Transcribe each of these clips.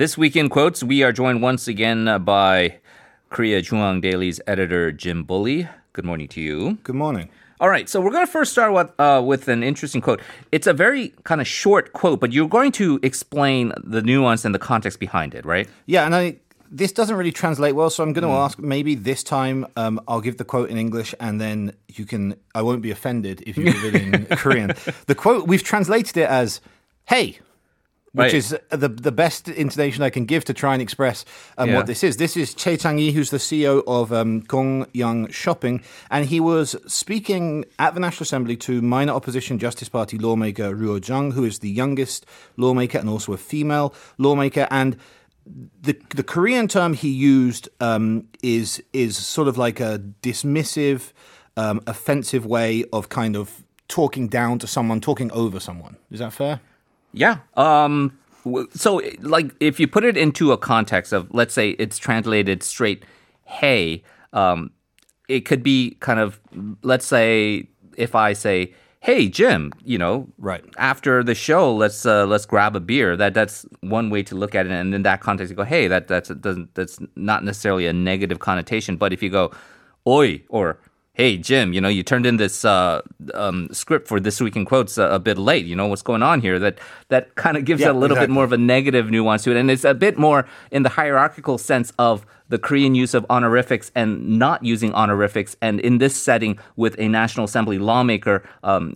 This week in quotes, we are joined once again uh, by Korea JoongAng Daily's editor Jim Bulley. Good morning to you. Good morning. All right, so we're going to first start with uh, with an interesting quote. It's a very kind of short quote, but you're going to explain the nuance and the context behind it, right? Yeah, and I this doesn't really translate well, so I'm going to ask. Maybe this time um, I'll give the quote in English, and then you can. I won't be offended if you give it in Korean. The quote we've translated it as "Hey." Which Right. is the the best intonation I can give to try and express um, Yeah. what this is. This is Choi Chang-hee, who's the CEO of um, Gong-Young Shopping, and he was speaking at the National Assembly to minor opposition Justice Party lawmaker Ryu Ho-jeong, who is the youngest lawmaker and also a female lawmaker. And the the Korean term he used um, is is sort of like a dismissive, um, offensive way of kind of talking down to someone, talking over someone. Is that fair? Yeah. Um. So, like, if you put it into a context of, let's say, it's translated straight, "Hey," um, it could be kind of, let's say, if I say, "Hey, Jim," you know, Right. after the show, let's uh, let's grab a beer. That that's one way to look at it, and in that context, you go, "Hey," that that's doesn't that's not necessarily a negative connotation. But if you go, "Oi," or Hey Jim, you know you turned in this uh, um, script for this week in quotes uh, a bit late. You know what's going on here? That that kind of gives Yeah, it a little bit more of a negative nuance to it, and it's a bit more in the hierarchical sense of the Korean use of honorifics and not using honorifics. And in this setting, with a National Assembly lawmaker um,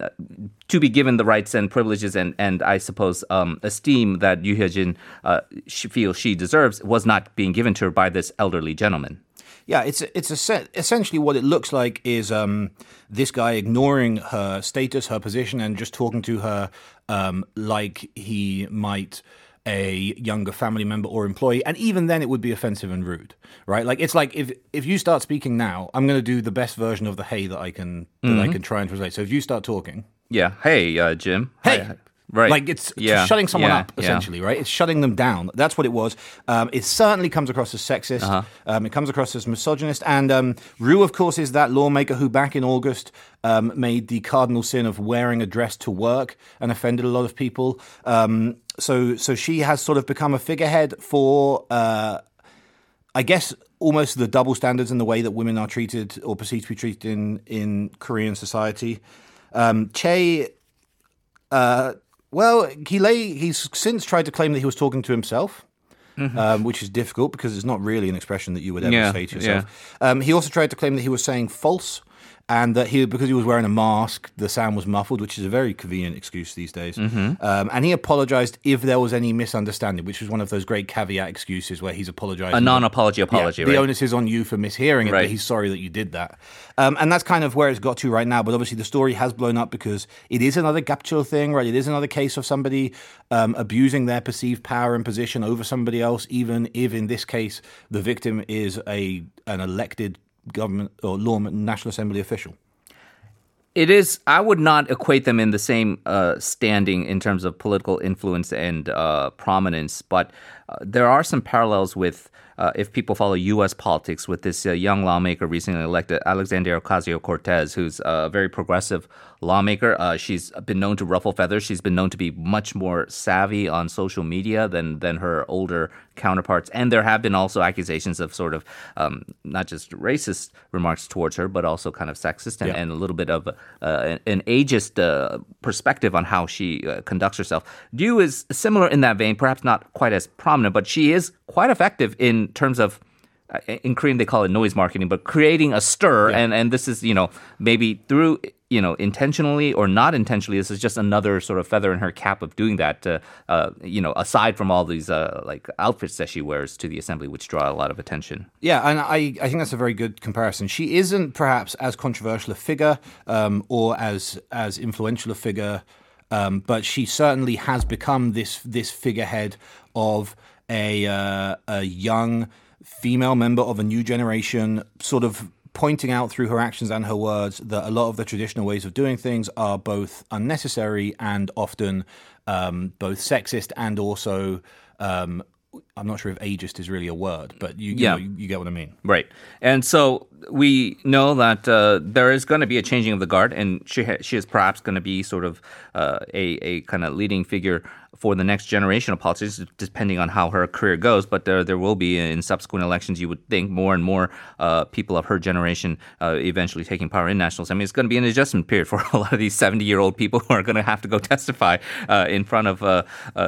to be given the rights and privileges and, and I suppose um, esteem that Yoo Hyejin uh, feels she deserves, was not being given to her by this elderly gentleman. Yeah, it's it's a, essentially what it looks like is um, this guy ignoring her status, her position, and just talking to her um, like he might a younger family member or employee, and even then it would be offensive and rude, right? Like it's like if if you start speaking now, I'm going to do the best version of the hey that I can that I can try and translate. So if you start talking, Yeah. Hey, uh, Jim. Hey! Hi. Right. Like it's Yeah. shutting someone Yeah. up, Yeah. essentially, right? It's shutting them down. That's what it was. Um, it certainly comes across as sexist. Uh-huh. Um, it comes across as misogynist. And um, Ryu, of course, is that lawmaker who back in August um, made the cardinal sin of wearing a dress to work and offended a lot of people. Um, so, so she has sort of become a figurehead for. Uh, I guess almost the double standards in the way that women are treated or perceived to be treated in in Korean society. Um, che, uh, well, he lay he's since tried to claim that he was talking to himself. Um, which is difficult because it's not really an expression that you would ever Yeah, say to yourself. Um, he also tried to claim that he was saying false, and that he because he was wearing a mask, the sound was muffled, which is a very convenient excuse these days. Um, and he apologized if there was any misunderstanding, which was one of those great caveat excuses where he's apologizing. a non-apology apology, Yeah, the onus is on you for mishearing it, Right. but he's sorry that you did that. Um, and that's kind of where it's got to right now. But obviously, the story has blown up because it is another gapjil thing, right? It is another case of somebody um, abusing their perceived power and position over somebody else, even if in this case the victim is a an elected government or law National Assembly official. It is. I would not equate them in the same uh, standing in terms of political influence and uh, prominence, but uh, there are some parallels with. Uh, if people follow U.S. politics, with this uh, young lawmaker recently elected, Alexandria Ocasio Cortez, who's a very progressive lawmaker, uh, she's been known to ruffle feathers. She's been known to be much more savvy on social media than than her older counterparts, and there have been also accusations of sort of um, not just racist remarks towards her, but also kind of sexist and, Yeah. and a little bit of uh, an ageist uh, perspective on how she uh, conducts herself. Yu is similar in that vein, perhaps not quite as prominent, but she is quite effective in terms of. uh, In Korean, they call it noise marketing, but creating a stir, and and this is you know maybe through you know intentionally or not intentionally. This is just another sort of feather in her cap of doing that. Uh, uh, you know, aside from all these uh, like outfits that she wears to the assembly, which draw a lot of attention. Yeah, and I, I think that's a very good comparison. She isn't perhaps as controversial a figure um, or as as influential a figure, um, but she certainly has become this this figurehead of a uh, a young female member of a new generation, sort of pointing out through her actions and her words that a lot of the traditional ways of doing things are both unnecessary and often um, both sexist and also um, I'm not sure if ageist is really a word, but you, you, Yeah. know, you, you get what I mean. Right. And so we know that uh, there is going to be a changing of the guard, and she ha- she is perhaps going to be sort of uh, a a kind of leading figure for the next generation of politicians, depending on how her career goes. But there, there will be in subsequent elections, you would think more and more uh, people of her generation uh, eventually taking power in national assembly. It's going to be an adjustment period for a lot of these 70 year old people who are going to have to go testify uh, in front of uh,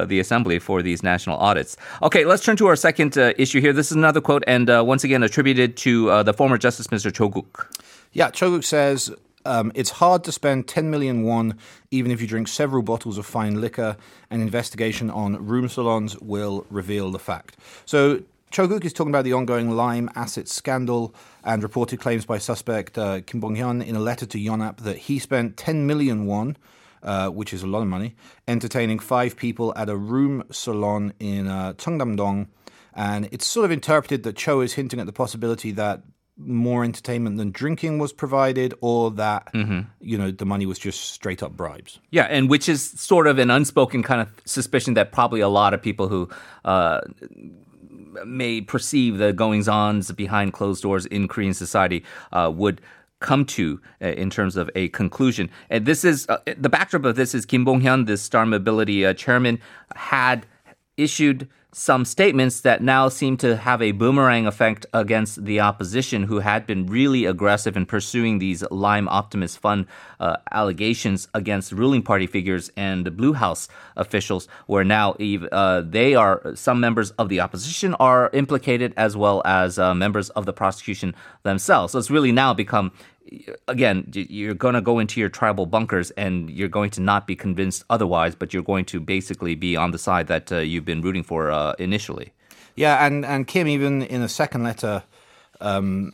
the assembly for these national audits. Okay, let's turn to our second issue here. This is another quote, and once again attributed to the former Justice Minister Cho Guk. Yeah, Cho Guk says um, it's hard to spend 10 million won even if you drink several bottles of fine liquor. An investigation on room salons will reveal the fact. So Cho Guk is talking about the ongoing lime asset scandal and reported claims by suspect uh, Kim Bong Hyun in a letter to Yonhap that he spent 10 million won. Uh, which is a lot of money, entertaining five people at a room salon in uh, Cheongdam-dong. And it's sort of interpreted that Cho is hinting at the possibility that more entertainment than drinking was provided or that mm-hmm. you know the money was just straight up bribes yeah and which is sort of an unspoken kind of suspicion that probably a lot of people who uh, may perceive the goings ons behind closed doors in korean society uh, would come to uh, in terms of a conclusion. And this is uh, the backdrop of this is Kim Bong Hyun, the Star Mobility uh, chairman, had issued some statements that now seem to have a boomerang effect against the opposition, who had been really aggressive in pursuing these Lime Optimus Fund uh, allegations against ruling party figures and Blue House officials, where now uh, they are some members of the opposition are implicated as well as uh, members of the prosecution themselves. So it's really now become again, you're going to go into your tribal bunkers and you're going to not be convinced otherwise, but you're going to basically be on the side that uh, you've been rooting for uh, initially. Yeah, and, and Kim, even in a second letter, um,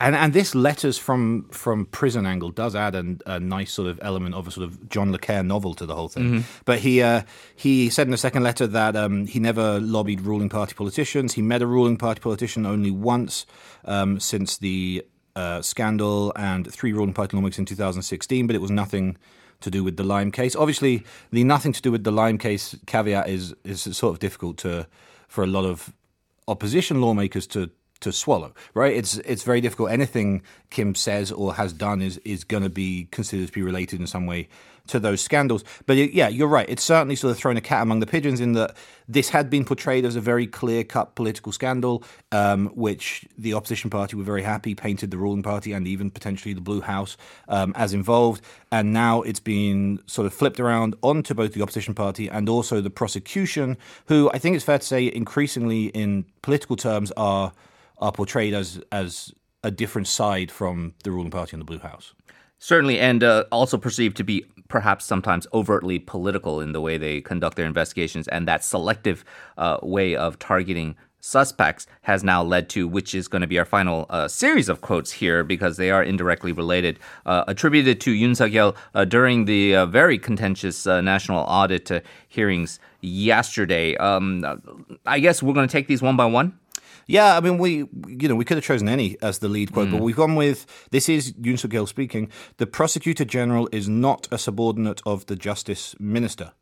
and and this letters from from prison angle does add a, a, nice sort of element of a sort of John le Carre novel to the whole thing. Mm-hmm. But he uh, he said in the second letter that um, he never lobbied ruling party politicians. He met a ruling party politician only once um, since the uh, scandal and three ruling lawmakers in 2016, but it was nothing to do with the Lime case. Obviously, the nothing to do with the Lime case caveat is is sort of difficult to for a lot of opposition lawmakers to to swallow, right? It's it's very difficult. Anything Kim says or has done is is going to be considered to be related in some way to those scandals. But yeah, you're right. It's certainly sort of thrown a cat among the pigeons in that this had been portrayed as a very clear cut political scandal, um, which the opposition party were very happy, painted the ruling party and even potentially the Blue House um, as involved. And now it's been sort of flipped around onto both the opposition party and also the prosecution, who I think it's fair to say increasingly in political terms are are portrayed as as a different side from the ruling party and the Blue House. Certainly, and uh, also perceived to be perhaps sometimes overtly political in the way they conduct their investigations, and that selective uh, way of targeting suspects has now led to, which is going to be our final uh, series of quotes here because they are indirectly related, uh, attributed to Yoon Suk-yeol uh, during the uh, very contentious uh, national audit uh, hearings yesterday. Um, I guess we're going to take these one by one. Yeah, I mean, we you know we could have chosen any as the lead quote, mm. but we've gone with this is Yoon Suk Yeol speaking. The prosecutor general is not a subordinate of the justice minister.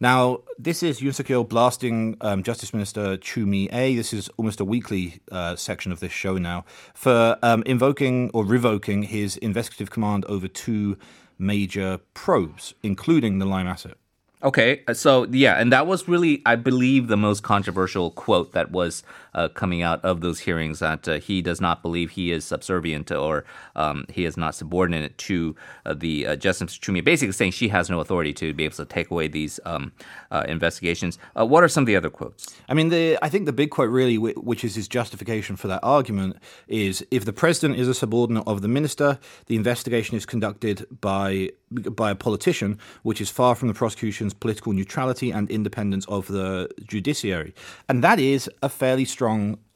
Now, this is Yeol blasting um, Justice Minister Chu Mi-ae. This is almost a weekly uh, section of this show now for um, invoking or revoking his investigative command over two major probes, including the Lime asset. Okay, so yeah, and that was really, I believe, the most controversial quote that was uh, coming out of those hearings. That uh, he does not believe he is subservient or um, he is not subordinate to uh, the uh, Justice Chu Mi-ae, basically saying she has no authority to be able to take away these um, uh, investigations. What are some of the other quotes? I mean, the, I think the big quote really, which is his justification for that argument, is if the president is a subordinate of the minister, the investigation is conducted by by a politician, which is far from the prosecution's political neutrality and independence of the judiciary. And that is a fairly strong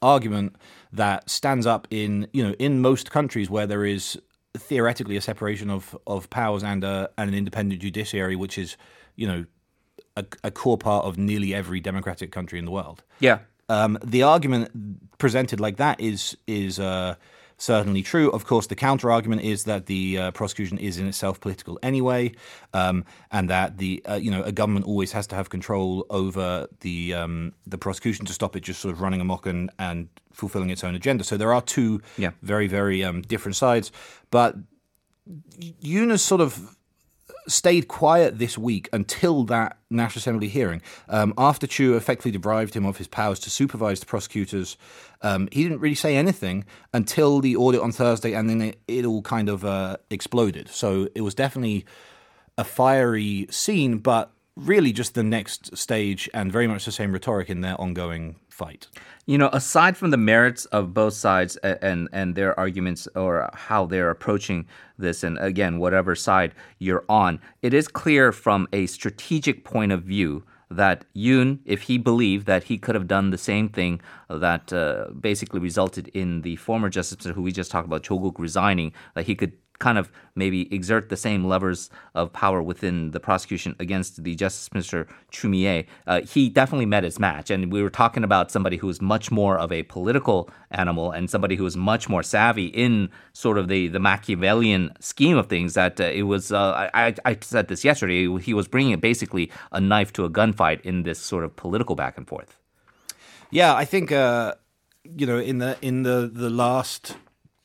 argument that stands up in, you know, in most countries where there is theoretically a separation of, of powers and, a, and an independent judiciary, which is, you know, a, a core part of nearly every democratic country in the world. Yeah. Um, the argument presented like that is is uh, certainly true. Of course, the counter argument is that the uh, prosecution is in itself political anyway, um, and that the uh, you know a government always has to have control over the um, the prosecution to stop it just sort of running amok and, and fulfilling its own agenda. So there are two yeah. very very um, different sides, but Yuna's sort of stayed quiet this week until that National Assembly hearing. Um, after Chu effectively deprived him of his powers to supervise the prosecutors, um, he didn't really say anything until the audit on Thursday, and then it, it all kind of uh, exploded. So it was definitely a fiery scene, but really just the next stage and very much the same rhetoric in their ongoing fight. You know, aside from the merits of both sides and and their arguments or how they're approaching this, and again, whatever side you're on, it is clear from a strategic point of view that Yoon, if he believed that he could have done the same thing that uh, basically resulted in the former justice minister who we just talked about, Cho Guk, resigning, that he could kind of maybe exert the same levers of power within the prosecution against the Justice Minister Chu Mi-ae, uh, he definitely met his match. And we were talking about somebody who is much more of a political animal and somebody who is much more savvy in sort of the, the Machiavellian scheme of things. That uh, it was, uh, I, I said this yesterday, he was bringing basically a knife to a gunfight in this sort of political back and forth. Yeah, I think uh, you know in the in the the last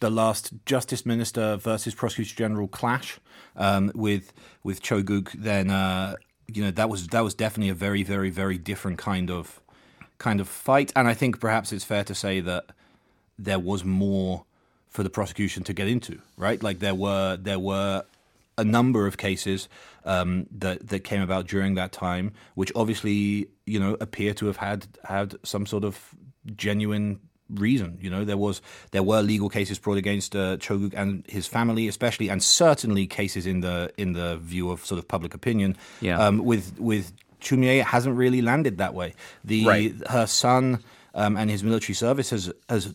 the last Justice Minister versus Prosecutor General clash um, with with Choguk, then uh, you know that was that was definitely a very very very different kind of kind of fight, and I think perhaps it's fair to say that there was more for the prosecution to get into, right? Like there were there were a number of cases um, that that came about during that time, which obviously you know appear to have had had some sort of genuine reason. You know, there was there were legal cases brought against uh, Cho Guk and his family, especially, and certainly cases in the in the view of sort of public opinion. Yeah. Um, with with Chu Mi-ae, it hasn't really landed that way. The Right. her son um, and his military service has has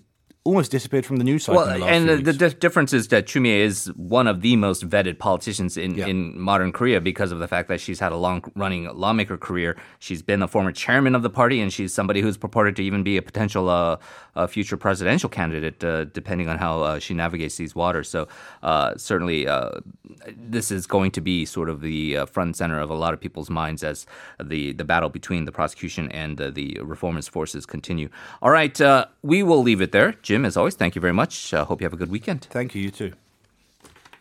almost disappeared from the news cycle. Well, the and the, the di- difference is that Chu Mi-ae is one of the most vetted politicians in, Yeah. in modern Korea because of the fact that she's had a long running lawmaker career. She's been a former chairman of the party, and she's somebody who's purported to even be a potential uh, uh, future presidential candidate, uh, depending on how uh, she navigates these waters. So, uh, certainly, uh, this is going to be sort of the uh, front and center of a lot of people's minds as the, the battle between the prosecution and uh, the reformist forces continue. All right, uh, we will leave it there. Jim, as always, thank you very much. Uh, hope you have a good weekend. Thank you. You too.